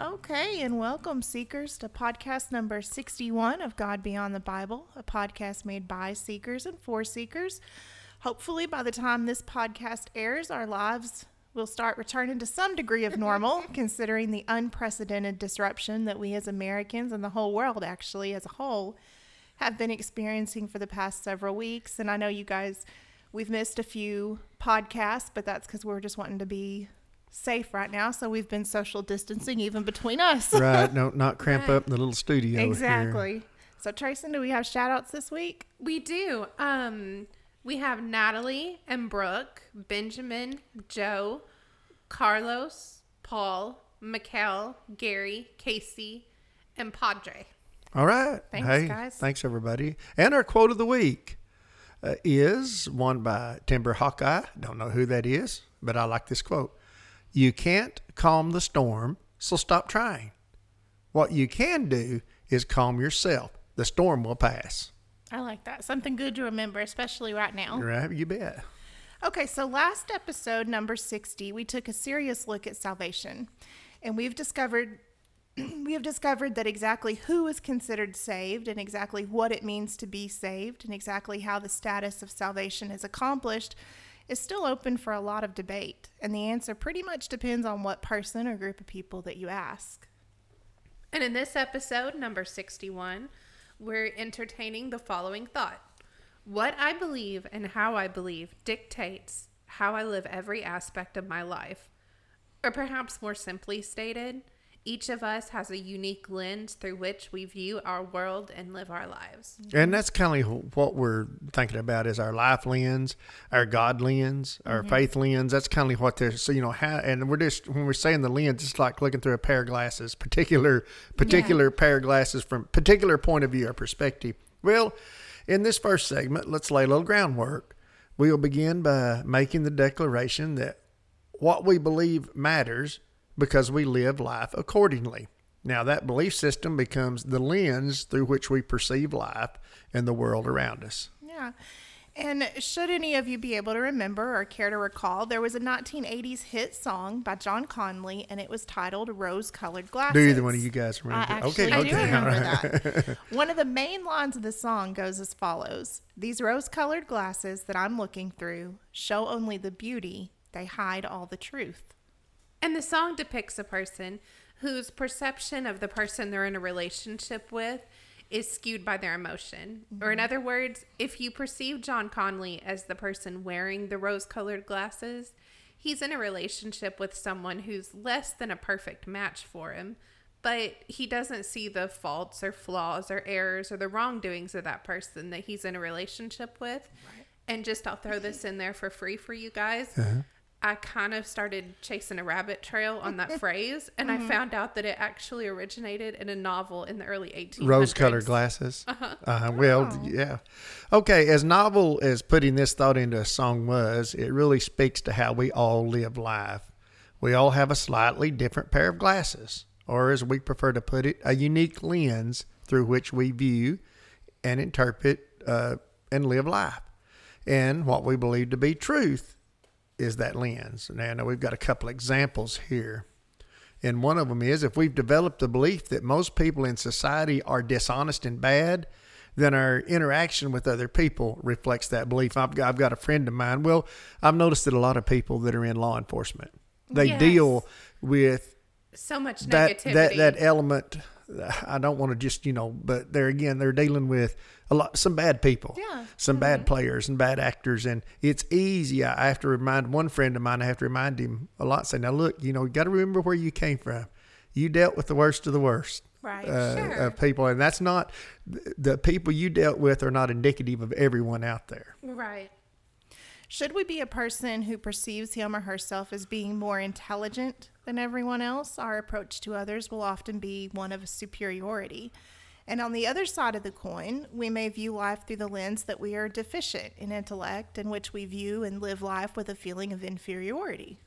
Okay, and welcome, seekers, to podcast number 61 of God Beyond the Bible, a podcast made by seekers and for seekers. Hopefully, by the time this podcast airs, our lives will start returning to some degree of normal, considering the unprecedented disruption that we as Americans and the whole world, actually, as a whole, have been experiencing for the past several weeks. And I know you guys, we've missed a few podcasts, but that's because we're just wanting to be safe right now. So we've been social distancing even between us. right, no, not cramp Right. up in the little studio. here. exactly. So, Trayson, do we have shout outs this week? We do. Um, we have Natalie and Brooke, Benjamin, Joe, Carlos, Paul, Mikkel, Gary, Casey, and Padre. All right. Thanks, hey, guys. Thanks, everybody. And our quote of the week uh, is one by Timber Hawkeye. Don't know who that is, but I like this quote. You can't calm the storm, so stop trying. What you can do is calm yourself. The storm will pass. I like that. Something good to remember, especially right now. Right? You bet. Okay, so last episode, number 60, we took a serious look at salvation. And we've discovered we have discovered that exactly who is considered saved and exactly what it means to be saved and exactly how the status of salvation is accomplished is still open for a lot of debate. And the answer pretty much depends on what person or group of people that you ask. And in this episode, number 61, we're entertaining the following thought What I believe and how I believe dictates how I live every aspect of my life. Or perhaps more simply stated, each of us has a unique lens through which we view our world and live our lives. And mm-hmm. that's kind of what we're thinking about is our life lens, our God lens, our mm-hmm. faith lens. That's kind of what they're so you know how and we're just when we're saying the lens, it's like looking through a pair of glasses, particular particular pair of glasses from particular point of view or perspective. Well, in this first segment, let's lay a little groundwork. We will begin by making the declaration that what we believe matters because we live life accordingly. Now, that belief system becomes the lens through which we perceive life and the world around us. Yeah. And should any of you be able to remember or care to recall, there was a 1980s hit song by John Conlee, and it was titled Rose Colored Glasses. Do either one of you guys I remember? actually okay, do okay. remember all right. that. One of the main lines of the song goes as follows These rose colored glasses that I'm looking through show only the beauty, they hide all the truth. And the song depicts a person whose perception of the person they're in a relationship with is skewed by their emotion. Or, in mm-hmm. other words, if you perceive John Conlee as the person wearing the rose colored glasses, he's in a relationship with someone who's less than a perfect match for him, but he doesn't see the faults or flaws or errors or the wrongdoings of that person that he's in a relationship with. And just I'll throw this in there for free for you guys. Uh-huh. I kind of started chasing a rabbit trail on that phrase, and I found out that it actually originated in a novel in the early 1800s. Rose colored glasses. Uh-huh. well, yeah. Okay, as novel as putting this thought into a song was, it really speaks to how we all live life. We all have a slightly different pair of glasses, or as we prefer to put it, a unique lens through which we view and interpret uh, and live life. And what we believe to be truth is that lens. Now, I know we've got a couple examples here. And one of them is if we've developed the belief that most people in society are dishonest and bad, then our interaction with other people reflects that belief. I've got, I've got a friend of mine. Well, I've noticed that a lot of people that are in law enforcement, they Yes. deal with So much that negativity. that that element. I don't want to just you know, but there again, they're dealing with a lot some bad people, Yeah. some bad players and bad actors, and it's easy. I have to remind one friend of mine. I have to remind him a lot. Say, now look, you know, you got to remember where you came from. You dealt with the worst of the worst Right. uh, Sure. of people, and that's not the people you dealt with are not indicative of everyone out there. right. Should we be a person who perceives him or herself as being more intelligent than everyone else? Our approach to others will often be one of superiority. And on the other side of the coin, we may view life through the lens that we are deficient in intellect, in which we view and live life with a feeling of inferiority.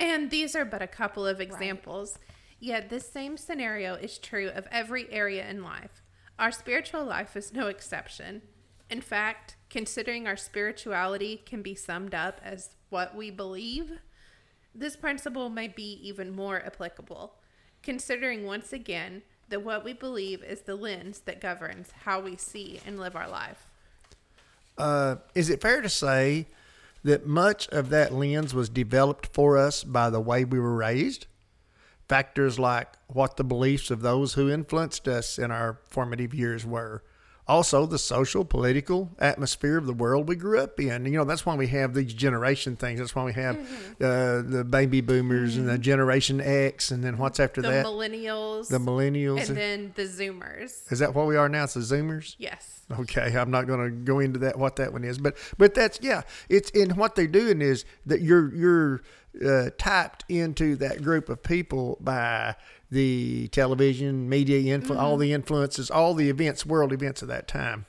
And these are but a couple of examples. Yet this same scenario is true of every area in life. Our spiritual life is no exception. In fact, considering our spirituality can be summed up as what we believe, this principle may be even more applicable, considering once again that what we believe is the lens that governs how we see and live our life. Uh, is it fair to say that much of that lens was developed for us by the way we were raised? Factors like what the beliefs of those who influenced us in our formative years were. Also, the social, political atmosphere of the world we grew up in. You know, that's why we have these generation things. That's why we have uh, the baby boomers and the Generation X, and then what's after The that? The millennials the millennials. and then the zoomers. is that what we are now? It's the Zoomers? Yes. Okay, I'm not going to go into that what that one is, but but that's yeah, it's in what they're doing is that you're you're uh, tapped into that group of people by the television, media, influ- all the influences, all the events, world events of that time.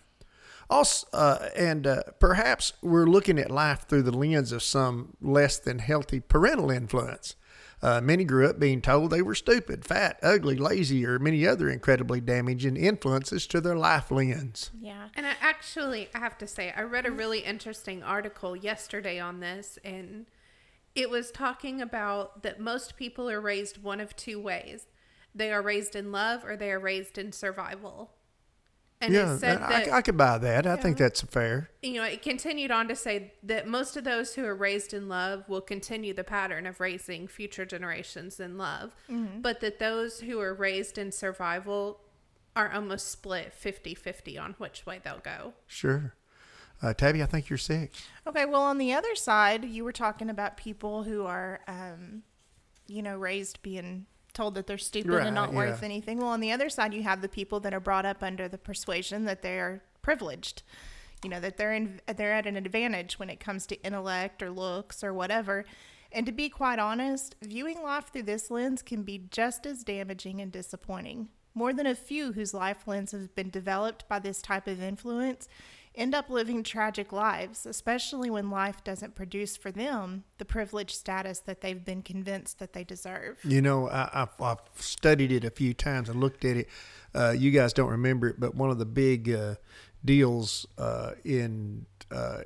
Also, uh, and uh, perhaps we're looking at life through the lens of some less than healthy parental influence. Uh, many grew up being told they were stupid, fat, ugly, lazy, or many other incredibly damaging influences to their life lens. Yeah. And I actually, I have to say, I read a really interesting article yesterday on this, and it was talking about that most people are raised one of two ways they are raised in love or they are raised in survival. And yeah, it said I, that, I could buy that. I think that's fair. you know, it continued on to say that most of those who are raised in love will continue the pattern of raising future generations in love, mm-hmm. but that those who are raised in survival are almost split 50 50 on which way they'll go. Sure. Uh, Tabby, I think you're sick. Okay, well, on the other side, you were talking about people who are, um, you know, raised being told that they're stupid Right, and not worth anything. Well, on the other side, you have the people that are brought up under the persuasion that they are privileged. You know that they're in, they're at an advantage when it comes to intellect or looks or whatever. And to be quite honest, viewing life through this lens can be just as damaging and disappointing. More than a few whose life lens has been developed by this type of influence end up living tragic lives, especially when life doesn't produce for them the privileged status that they've been convinced that they deserve. You know, I, I've, I've studied it a few times and looked at it. Uh, you guys don't remember it, but one of the big uh, deals uh, in, uh,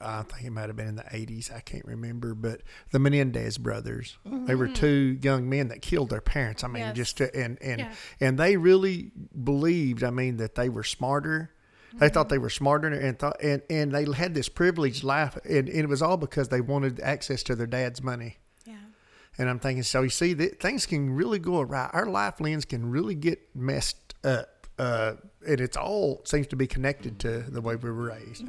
I think it might have been in the 80s, I can't remember, but the Menendez brothers, they were two young men that killed their parents. I mean, Yes. just to, and, and, Yeah. and they really believed, I mean, that they were smarter. They thought they were smarter and thought, and, and they had this privileged life, and, and it was all because they wanted access to their dad's money. Yeah. And I'm thinking, so you see, that things can really go awry. Our life lens can really get messed up, uh, and it's all seems to be connected to the way we were raised.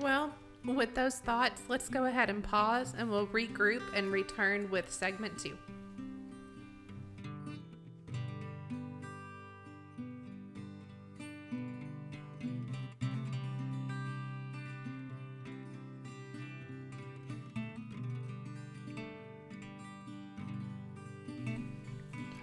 Well, with those thoughts, let's go ahead and pause and we'll regroup and return with segment two.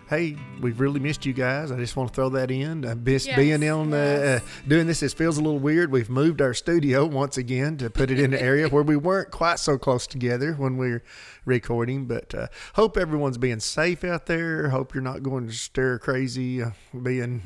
Hey, we've really missed you guys. I just want to throw that in. I missed Yes, being on uh, yes. uh, doing this. It feels a little weird. We've moved our studio once again to put it in an area where we weren't quite so close together when we were recording. But uh, hope everyone's being safe out there. Hope you're not going to stir crazy, uh, being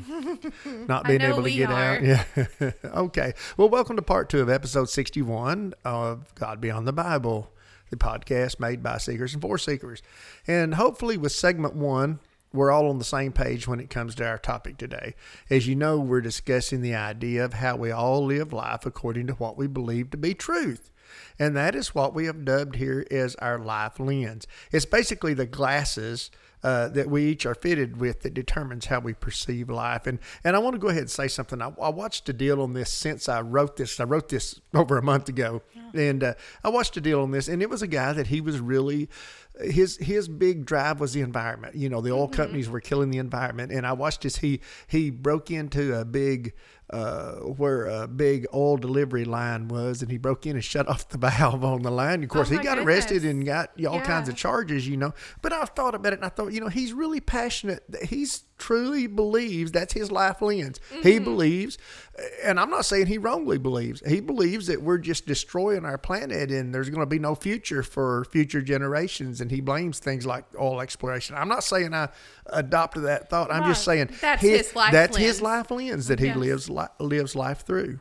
not being able to get are. out. Yeah. okay. Well, welcome to part two of episode 61 of God Beyond the Bible. the podcast made by seekers and for seekers. And hopefully, with segment one, we're all on the same page when it comes to our topic today. As you know, we're discussing the idea of how we all live life according to what we believe to be truth. And that is what we have dubbed here as our life lens. It's basically the glasses uh, that we each are fitted with that determines how we perceive life. And and I want to go ahead and say something. I, I watched a deal on this since I wrote this. I wrote this over a month ago, yeah. and uh, I watched a deal on this, and it was a guy that he was really his his big drive was the environment. You know, the oil mm-hmm. companies were killing the environment, and I watched as he he broke into a big uh, where a big oil delivery line was, and he broke in and shut off the valve on the line. Of course, oh he got goodness. arrested and got all yeah. kinds of charges, you know. But I thought about it, and I thought, you know, he's really passionate. He's truly believes that's his life lens. Mm-hmm. He believes, and I'm not saying he wrongly believes. He believes that we're just destroying our planet, and there's going to be no future for future generations. And he blames things like oil exploration. I'm not saying I adopted that thought. I'm just saying that's his, his life. That's lens. his life lens that he lives lives life through.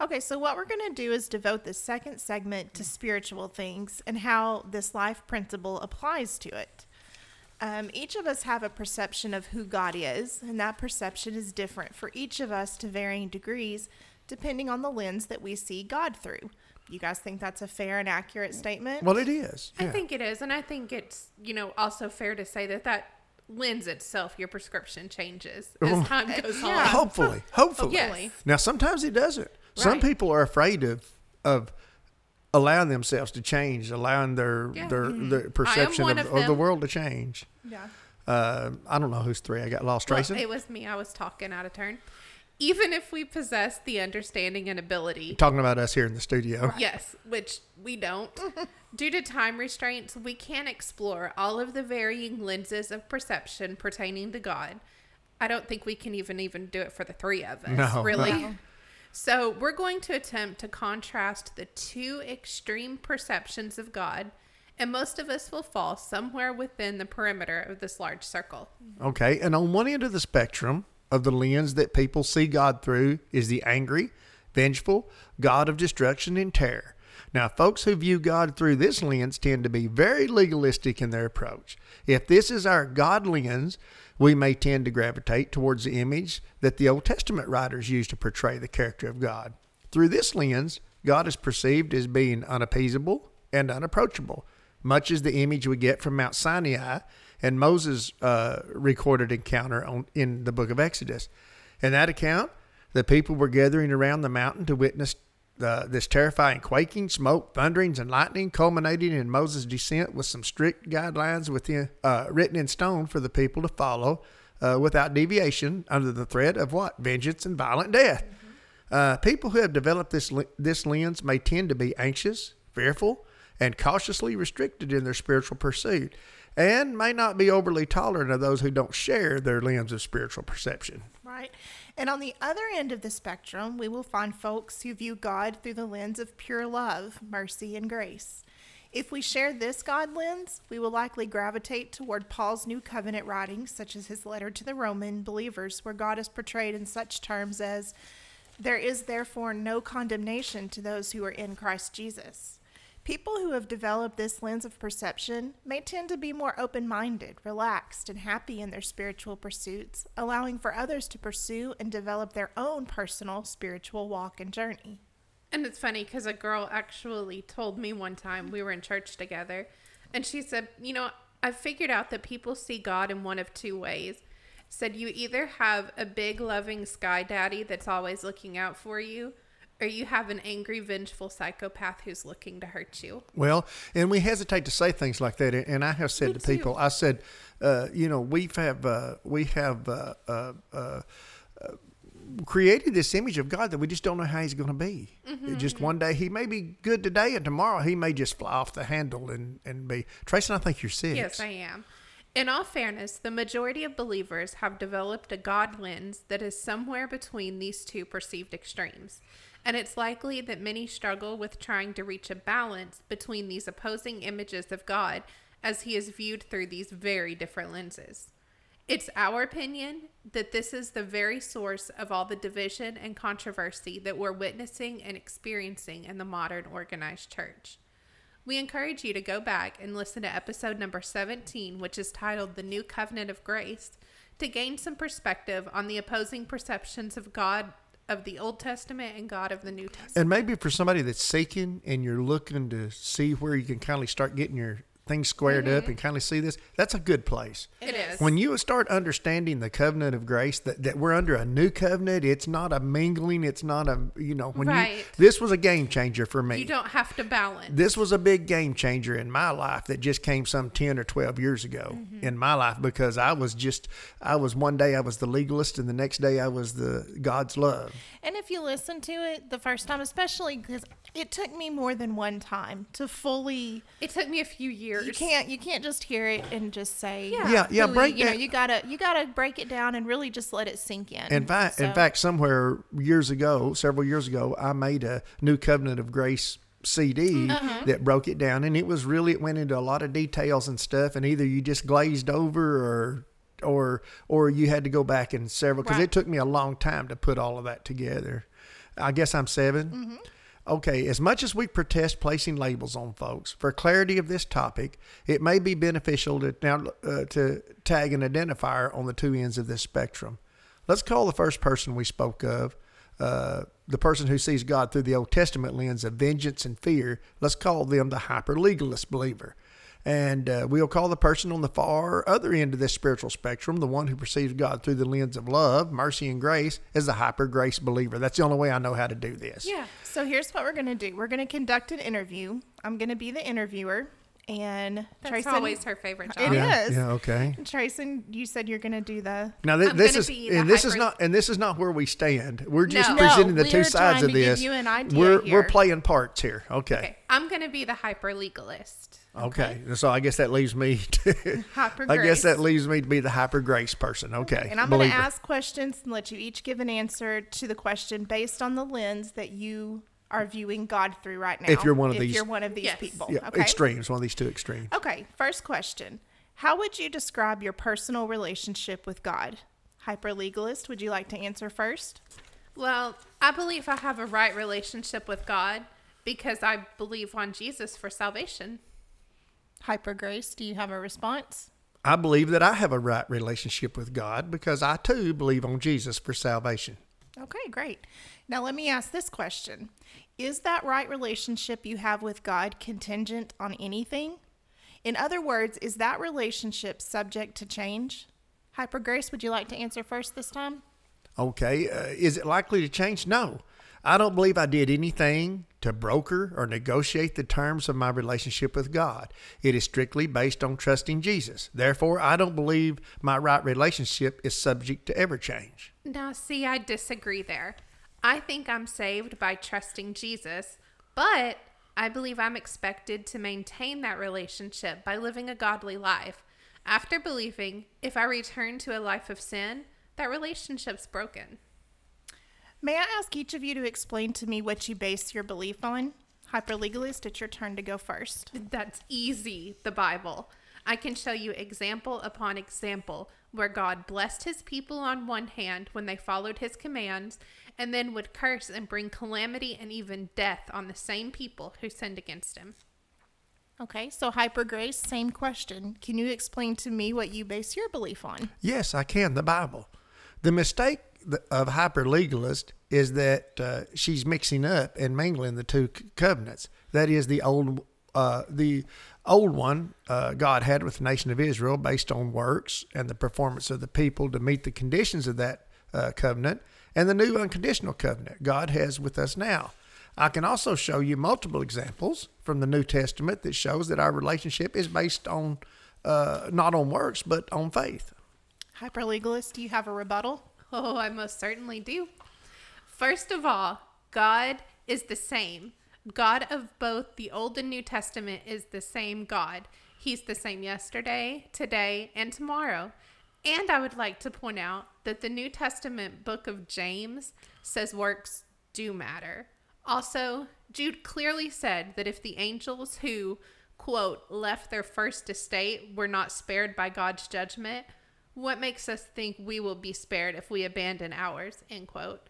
Okay, so what we're going to do is devote the second segment to spiritual things and how this life principle applies to it. Um, each of us have a perception of who God is, and that perception is different for each of us to varying degrees, depending on the lens that we see God through. You guys think that's a fair and accurate statement? Well, it is. Yeah. I think it is, and I think it's you know also fair to say that that lens itself, your prescription changes as time goes on. Hopefully, hopefully. Yes. Now, sometimes it doesn't. Right. Some people are afraid of of allowing themselves to change, allowing their yeah. their, mm-hmm. their perception of, of, of, the world to change. Yeah. Uh, I don't know who's three. I got lost. Tracy. Well, it was me. I was talking out of turn. Even if we possess the understanding and ability, You're talking about us here in the studio. Yes, which we don't. Due to time restraints, we can't explore all of the varying lenses of perception pertaining to God. I don't think we can even even do it for the three of us. No, really. No. So, we're going to attempt to contrast the two extreme perceptions of God, and most of us will fall somewhere within the perimeter of this large circle. Okay. And on one end of the spectrum of the lens that people see God through is the angry, vengeful, God of destruction and terror. Now, folks who view God through this lens tend to be very legalistic in their approach. If this is our God lens, we may tend to gravitate towards the image that the Old Testament writers used to portray the character of God. Through this lens, God is perceived as being unappeasable and unapproachable, much as the image we get from Mount Sinai and Moses' uh, recorded encounter on, in the book of Exodus. In that account, the people were gathering around the mountain to witness uh, this terrifying quaking, smoke, thunderings, and lightning, culminating in Moses' descent with some strict guidelines within, uh, written in stone for the people to follow uh, without deviation under the threat of what? Vengeance and violent death. Mm-hmm. people who have developed this, this lens may tend to be anxious, fearful, and cautiously restricted in their spiritual pursuit, and may not be overly tolerant of those who don't share their lens of spiritual perception. Right. And on the other end of the spectrum, we will find folks who view God through the lens of pure love, mercy, and grace. If we share this God lens, we will likely gravitate toward Paul's New Covenant writings, such as his letter to the Roman believers, where God is portrayed in such terms as, There is therefore no condemnation to those who are in Christ Jesus. People who have developed this lens of perception may tend to be more open minded, relaxed, and happy in their spiritual pursuits, allowing for others to pursue and develop their own personal spiritual walk and journey. And it's funny because a girl actually told me one time we were in church together, and she said, You know, I've figured out that people see God in one of two ways. Said you either have a big loving sky daddy that's always looking out for you, or you have an angry, vengeful psychopath who's looking to hurt you. Well, and we hesitate to say things like that. And I have said Me to too. people, I said, uh, you know, we have uh, we have uh, uh, uh, created this image of God that we just don't know how He's going to be. Mm-hmm, just mm-hmm. one day He may be good today, and tomorrow He may just fly off the handle and and be. Tracy, I think you're sick. Yes, I am. In all fairness, the majority of believers have developed a God lens that is somewhere between these two perceived extremes and it's likely that many struggle with trying to reach a balance between these opposing images of God as he is viewed through these very different lenses. It's our opinion that this is the very source of all the division and controversy that we're witnessing and experiencing in the modern organized church. We encourage you to go back and listen to episode number 17, which is titled The New Covenant of Grace, to gain some perspective on the opposing perceptions of God of the Old Testament and God of the New Testament. And maybe for somebody that's seeking and you're looking to see where you can kind of start getting your things squared up and kind of see this, that's a good place. It is. When you start understanding the covenant of grace, that, that we're under a new covenant, it's not a mingling, it's not a, you know, when you, this was a game changer for me. you don't have to balance. this was a big game changer in my life that just came some 10 or 12 years ago Mm-hmm. in my life because I was just, I was one day I was the legalist and the next day I was the God's love. And if you listen to it the first time, especially because it took me more than one time to fully. it took me a few years. You can't. You can't just hear it and just say. Yeah. Yeah, yeah, fully, break You know, you gotta you gotta break it down and really just let it sink in. In fact, in fact, somewhere years ago, several years ago, I made a New Covenant of Grace CD Uh-huh. that broke it down, and it was really it went into a lot of details and stuff, and either you just glazed over or or or you had to go back and several because Right. it took me a long time to put all of that together. I guess I'm 7 Mm-hmm. Okay, as much as we protest placing labels on folks, for clarity of this topic, it may be beneficial to now uh, to tag an identifier on the two ends of this spectrum. Let's call the first person we spoke of, uh, the person who sees God through the Old Testament lens of vengeance and fear. Let's call them the hyper legalist believer. And uh, we'll call the person on the far other end of this spiritual spectrum, the one who perceives God through the lens of love, mercy, and grace, as the hyper grace believer. That's the only way I know how to do this. Yeah. So here's what we're gonna do. We're gonna conduct an interview. I'm gonna be the interviewer, and That's Trayson- always her favorite job. It Yeah, is. yeah, okay. Trayson, you said you're gonna do the. Now th- this is and this is not and this is not where we stand. We're just No. presenting No, the two sides of this. you an idea we're here. we're playing parts here. Okay. Okay. I'm going to be the hyper legalist. Okay. So I guess that leaves me to Hyper I guess that leaves me to be the hyper grace person. Okay. And I'm going to ask questions and let you each give an answer to the question based on the lens that you are viewing God through right now. If you're one of if these- you're one of these Yes. people. yeah, okay. extremes, one of these two extremes. Okay. First question: How would you describe your personal relationship with God? Hyper legalist. Would you like to answer first? Well, I believe I have a right relationship with God because I believe on Jesus for salvation. Hyper grace. Do you have a response? I believe that I have a right relationship with God because I too believe on Jesus for salvation. Okay, great. Now let me ask this question. Is that right relationship you have with God contingent on anything? In other words, is that relationship subject to change? Hyper Grace, would you like to answer first this time? Okay. Uh, is it likely to change? No. I don't believe I did anything to broker or negotiate the terms of my relationship with God. It is strictly based on trusting Jesus. Therefore, I don't believe my right relationship is subject to ever change. Now, see, I disagree there. I think I'm saved by trusting Jesus, but I believe I'm expected to maintain that relationship by living a godly life. After believing, if I return to a life of sin, that relationship's broken. May I ask each of you to explain to me what you base your belief on? Hyperlegalist, it's your turn to go first. That's easy, the Bible. I can show you example upon example where God blessed his people on one hand when they followed his commands, and then would curse and bring calamity and even death on the same people who sinned against him. Okay. So, Hyper Grace, same question. Can you explain to me what you base your belief on? Yes, I can. The Bible. The mistake th- of hyper legalist is that uh, she's mixing up and mingling the two covenants. That is the old, uh, the old one uh, God had with the nation of Israel, based on works and the performance of the people to meet the conditions of that uh, covenant, and the new unconditional covenant God has with us now. I can also show you multiple examples from the New Testament that shows that our relationship is based on uh, not on works but on faith. Hyper Legalist, do you have a rebuttal? Oh, I most certainly do. First of all, God is the same. God of both the Old and New Testament is the same God. He's the same yesterday, today, and tomorrow. And I would like to point out that the New Testament book of James says works do matter. Also, Jude clearly said that if the angels who, quote, left their first estate were not spared by God's judgment, what makes us think we will be spared if we abandon ours, end quote.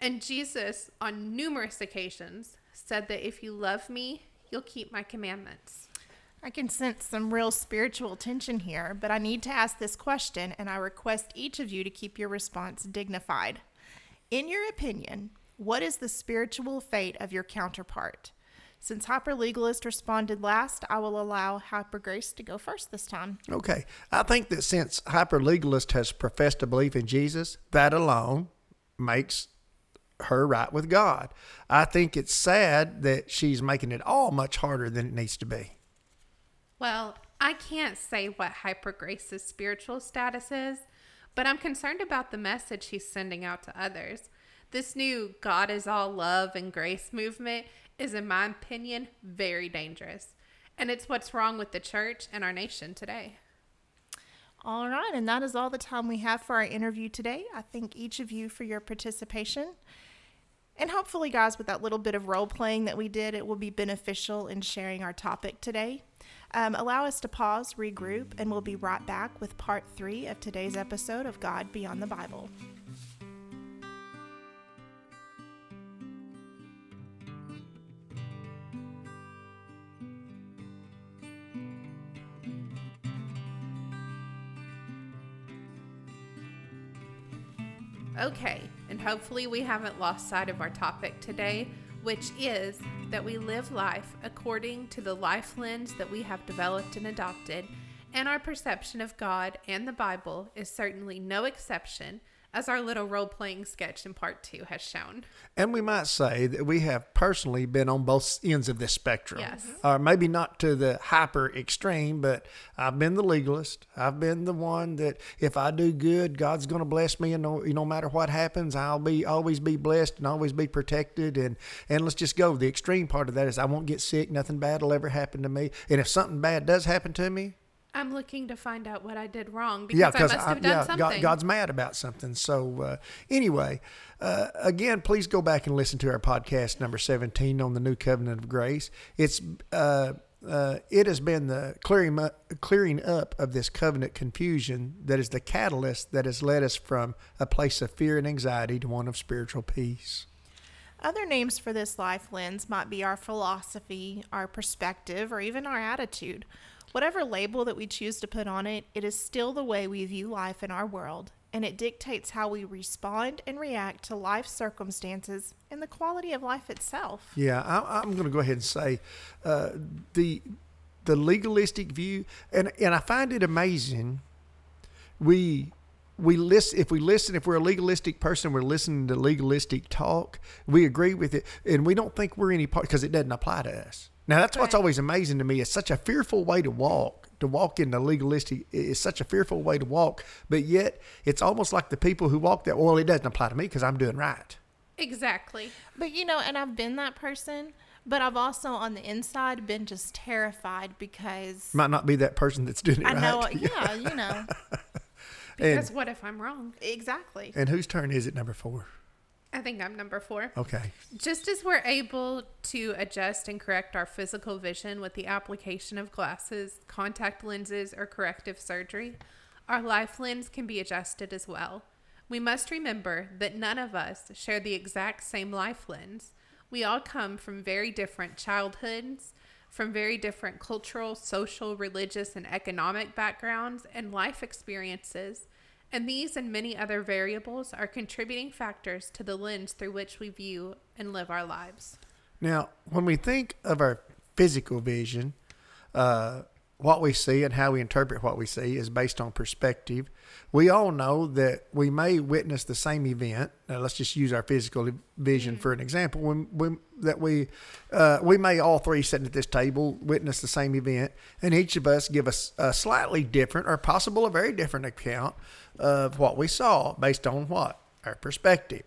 And Jesus, on numerous occasions, said that if you love me, you'll keep my commandments. I can sense some real spiritual tension here, but I need to ask this question, and I request each of you to keep your response dignified. In your opinion, what is the spiritual fate of your counterpart? Since Hyperlegalist responded last, I will allow Hyper Grace to go first this time. Okay. I think that since Hyperlegalist has professed a belief in Jesus, that alone makes her right with God. I think it's sad that she's making it all much harder than it needs to be. Well, I can't say what Hyper Grace's spiritual status is, but I'm concerned about the message she's sending out to others. This new God is all love and grace movement is, in my opinion, very dangerous. And it's what's wrong with the church and our nation today. All right, and that is all the time we have for our interview today. I thank each of you for your participation. And hopefully, guys, with that little bit of role playing that we did, it will be beneficial in sharing our topic today. Um, allow us to pause, regroup, and we'll be right back with part three of today's episode of God Beyond the Bible. Okay, and hopefully we haven't lost sight of our topic today, which is that we live life according to the life lens that we have developed and adopted, and our perception of God and the Bible is certainly no exception as our little role playing sketch in part two has shown. And we might say that we have personally been on both ends of this spectrum. Yes. Or maybe not to the hyper extreme, but I've been the legalist. I've been the one that if I do good, God's going to bless me, and no, no matter what happens, I'll be always be blessed and always be protected. And and let's just go. The extreme part of that is I won't get sick. Nothing bad will ever happen to me. And if something bad does happen to me, I'm looking to find out what I did wrong because yeah, I because must have done yeah, something. God, God's mad about something. So uh, anyway, uh, again, please go back and listen to our podcast number 17 on the New Covenant of Grace. It's uh, uh, it has been the clearing up, clearing up of this covenant confusion that is the catalyst that has led us from a place of fear and anxiety to one of spiritual peace. Other names for this life lens might be our philosophy, our perspective, or even our attitude. Whatever label that we choose to put on it, it is still the way we view life in our world, and it dictates how we respond and react to life circumstances and the quality of life itself. Yeah, I, I'm going to go ahead and say uh, the the legalistic view, and and I find it amazing. We we listen if we listen if we're a legalistic person, we're listening to legalistic talk. We agree with it, and we don't think we're any part because it doesn't apply to us. Now that's what's always amazing to me. It's such a fearful way to walk. To walk in the legalistic is such a fearful way to walk, but yet it's almost like the people who walk that. Well, it doesn't apply to me because I'm doing right. exactly. But you know, and I've been that person, but I've also on the inside been just terrified because Might not be that person that's doing it I right. know, yeah, you know, Because what if I'm wrong? exactly. And whose turn is it? Number four. I think I'm number four. Okay. Just as we're able to adjust and correct our physical vision with the application of glasses, contact lenses, or corrective surgery, our life lens can be adjusted as well. We must remember that none of us share the exact same life lens. We all come from very different childhoods, from very different cultural, social, religious, and economic backgrounds and life experiences. And these and many other variables are contributing factors to the lens through which we view and live our lives. Now, when we think of our physical vision, uh, what we see and how we interpret what we see is based on perspective. We all know that we may witness the same event. Now, let's just use our physical vision for an example. When, when that we uh, we may all three sitting at this table witness the same event, and each of us give us a slightly different or possible a very different account of what we saw based on what our perspective.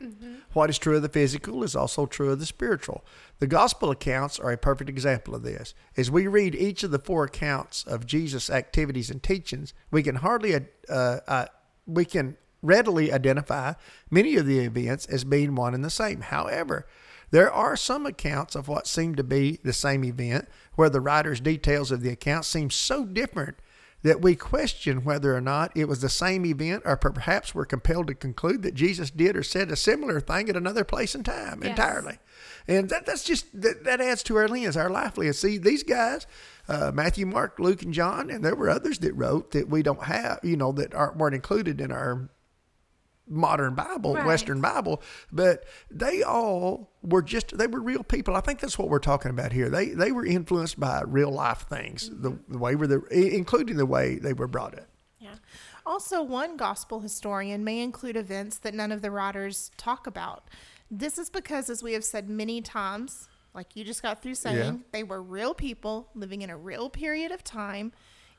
What is true of the physical is also true of the spiritual. The gospel accounts are a perfect example of this. As we read each of the four accounts of Jesus' activities and teachings, we can hardly uh, uh, we can readily identify many of the events as being one and the same. However, there are some accounts of what seem to be the same event where the writer's details of the account seem so different that we question whether or not it was the same event, or perhaps we're compelled to conclude that Jesus did or said a similar thing at another place and time Yes. entirely. And that, that's just that, that adds to our lens, our life lens. See, these guys, uh, Matthew, Mark, Luke, and John, and there were others that wrote that we don't have, you know, that aren't weren't included in our modern Bible, Right. Western Bible, but they all were just they were real people. I think that's what we're talking about here. They they were influenced by real life things, the, mm-hmm. the way were the including the way they were brought up. Yeah. Also, one gospel historian may include events that none of the writers talk about. This is because, as we have said many times, like you just got through saying, Yeah. they were real people living in a real period of time,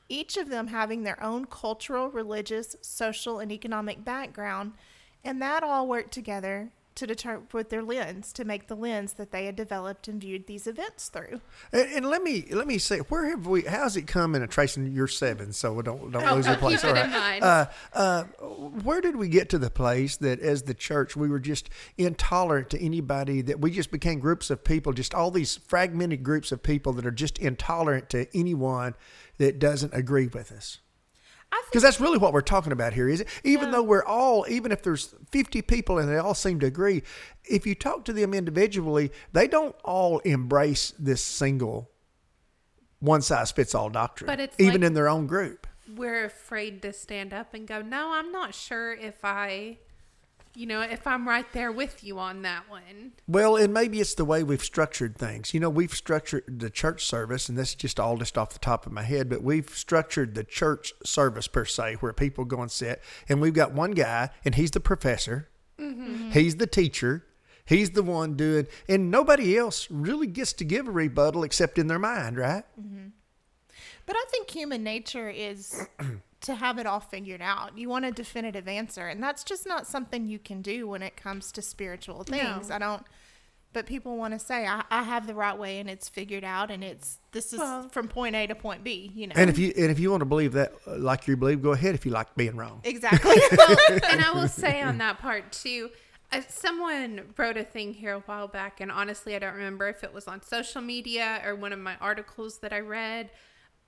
each of them having their own cultural, religious, social, and economic background, and that all worked together to determine with their lens to make the lens that they had developed and viewed these events through. And, and let me let me say, where have we? How's it come in a Trayson your seven? So we don't don't Oh, lose our I'll place. keep it All in mind. Uh, uh, where did we get to the place that, as the church, we were just intolerant to anybody? That we just became groups of people, just all these fragmented groups of people that are just intolerant to anyone that doesn't agree with us. Because that's really what we're talking about here, is it? Even though we're all, even if there's 50 people and they all seem to agree, if you talk to them individually, they don't all embrace this single one size fits all doctrine, But it's even like- in their own group. We're afraid to stand up and go, no, I'm not sure if I, you know, if I'm right there with you on that one. Well, and maybe it's the way we've structured things. You know, we've structured the church service, and this is just all just off the top of my head, but we've structured the church service per se, where people go and sit, and we've got one guy, and he's the professor, mm-hmm. he's the teacher, he's the one doing, and nobody else really gets to give a rebuttal except in their mind, right? Mm-hmm. But I think human nature is to have it all figured out. You want a definitive answer, and that's just not something you can do when it comes to spiritual things. No. I don't. But people want to say, I, "I have the right way, and it's figured out, and it's this is Well- from point A to point B." You know, And if you and if you want to believe that uh, like you believe, go ahead. If you like being wrong, exactly. well, and I will say on that part too, uh, someone wrote a thing here a while back, and honestly, I don't remember if it was on social media or one of my articles that I read.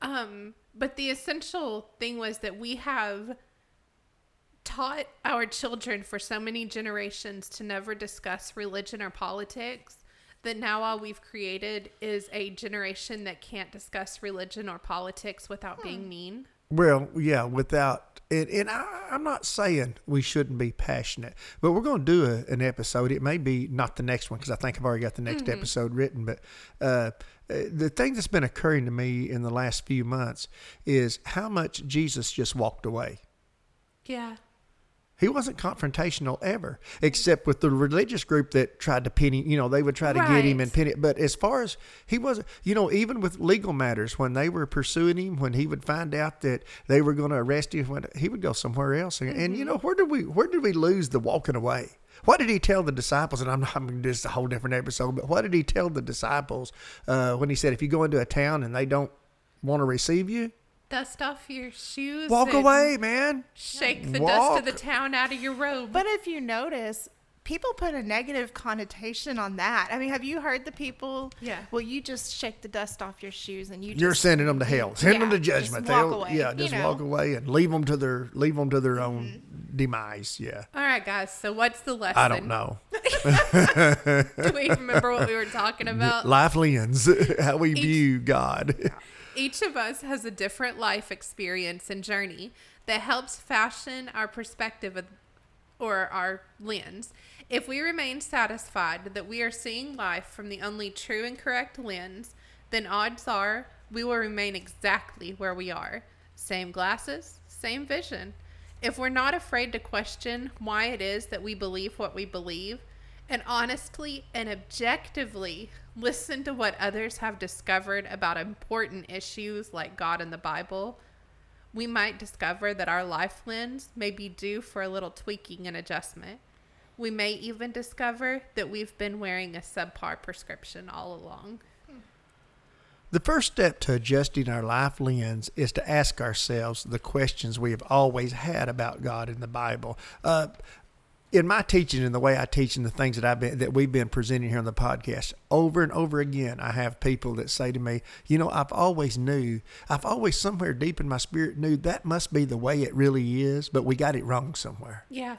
Um, but the essential thing was that we have taught our children for so many generations to never discuss religion or politics that now all we've created is a generation that can't discuss religion or politics without being mean. Well, yeah, without and, and I, I'm not saying we shouldn't be passionate, but we're going to do a, an episode. It may be not the next one because I think I've already got the next episode written. But uh, the thing that's been occurring to me in the last few months is how much Jesus just walked away. Yeah. He wasn't confrontational ever, except with the religious group that tried to pin him. You know, they would try to get him Right. and pin it. But as far as he wasn't, you know, even with legal matters, when they were pursuing him, when he would find out that they were going to arrest him, he would go somewhere else. And, and you mm-hmm. know, where did we where did we lose the walking away? What did he tell the disciples? And I'm not. I mean, this is a whole different episode. But what did he tell the disciples uh, when he said, "If you go into a town and they don't want to receive you, Dust off your shoes. walk away, man." Shake the dust of the town out of your robe. But if you notice, people put a negative connotation on that. I mean, have you heard the people? Yeah. Well, you just shake the dust off your shoes and you. You're just, sending them to hell. Send them yeah, to just judgment. walk They'll- away, yeah, you just know. Mm-hmm. walk away and leave them to their leave them to their own demise. Yeah, All right, guys. So what's the lesson? I don't know. Do we remember what we were talking about? Life lens, how we view God. Each of us has a different life experience and journey that helps fashion our perspective of, or our lens. If we remain satisfied that we are seeing life from the only true and correct lens, then odds are we will remain exactly where we are. Same glasses, same vision. If we're not afraid to question why it is that we believe what we believe, and honestly and objectively listen to what others have discovered about important issues like God and the Bible, we might discover that our life lens may be due for a little tweaking and adjustment. We may even discover that we've been wearing a subpar prescription all along. The first step to adjusting our life lens is to ask ourselves the questions we have always had about God in the Bible. Uh, in my teaching and the way I teach and the things that I've been that we've been presenting here on the podcast, over and over again, I have people that say to me, you know, I've always knew, I've always somewhere deep in my spirit knew that must be the way it really is, but we got it wrong somewhere. Yeah.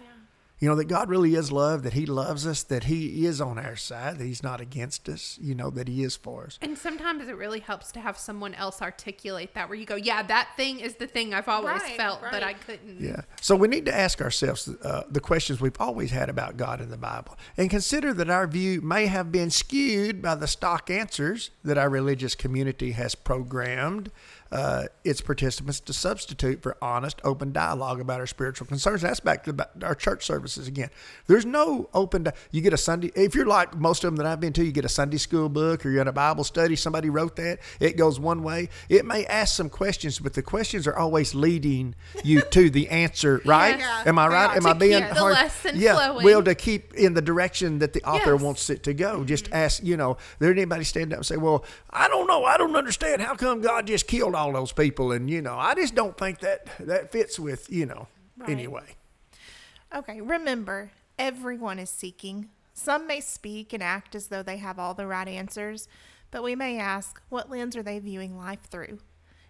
You know, that God really is love, that He loves us, that He is on our side, that He's not against us, you know, that He is for us. And sometimes it really helps to have someone else articulate that where you go, yeah, that thing is the thing I've always Right, felt, but. I couldn't. Yeah. So we need to ask ourselves uh, the questions we've always had about God in the Bible and consider that our view may have been skewed by the stock answers that our religious community has programmed uh, its participants to substitute for honest, open dialogue about our spiritual concerns. That's back to our church services again. There's no open. Di- you get a Sunday. If you're like most of them that I've been to, you get a Sunday school book or you're in a Bible study. Somebody wrote that. It goes one way. It may ask some questions, but the questions are always leading you to the answer. Right? Yes. Am I right? Am I being hard? lesson yeah. flowing. Well, to keep in the direction that the author Yes. Mm-hmm. wants it to go. Just ask. You know, there anybody stand up and say, "Well, I don't know. I don't understand. How come God just killed all those people?" And you know, I just don't think that that fits with you know. Right. Anyway. Okay, remember, everyone is seeking. Some may speak and act as though they have all the right answers, but we may ask, what lens are they viewing life through?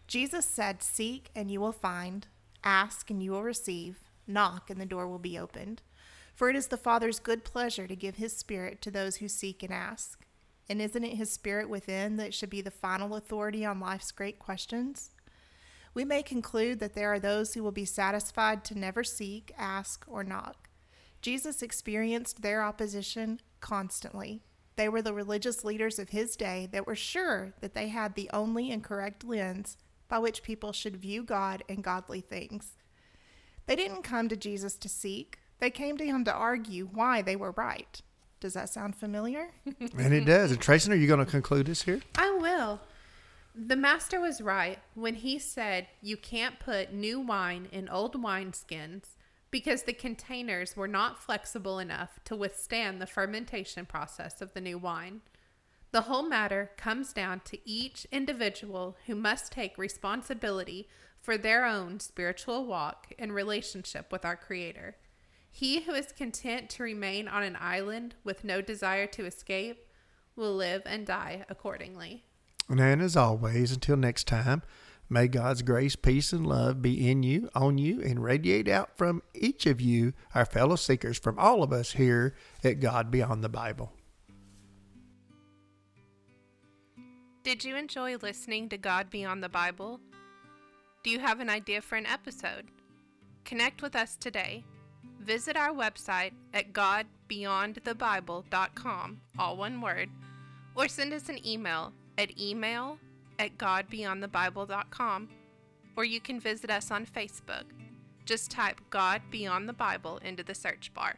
Jesus said, Seek and you will find, ask and you will receive, knock and the door will be opened. For it is the Father's good pleasure to give his Spirit to those who seek and ask. And isn't it his Spirit within that should be the final authority on life's great questions? We may conclude that there are those who will be satisfied to never seek, ask, or knock. Jesus experienced their opposition constantly. They were the religious leaders of his day that were sure that they had the only and correct lens by which people should view God and godly things. They didn't come to Jesus to seek, they came to him to argue why they were right. Does that sound familiar? And it does. And Tracy, are you going to conclude this here? I will. The master was right when he said you can't put new wine in old wineskins because the containers were not flexible enough to withstand the fermentation process of the new wine. The whole matter comes down to each individual who must take responsibility for their own spiritual walk and relationship with our Creator. He who is content to remain on an island with no desire to escape will live and die accordingly. And as always, until next time, may God's grace, peace, and love be in you, on you, and radiate out from each of you, our fellow seekers, from all of us here at God Beyond the Bible. Did you enjoy listening to God Beyond the Bible? Do you have an idea for an episode? Connect with us today. Visit our website at godbeyondthebible.com, all one word, or send us an email at email at godbeyondthebible.com, or you can visit us on Facebook. Just type God Beyond the Bible into the search bar.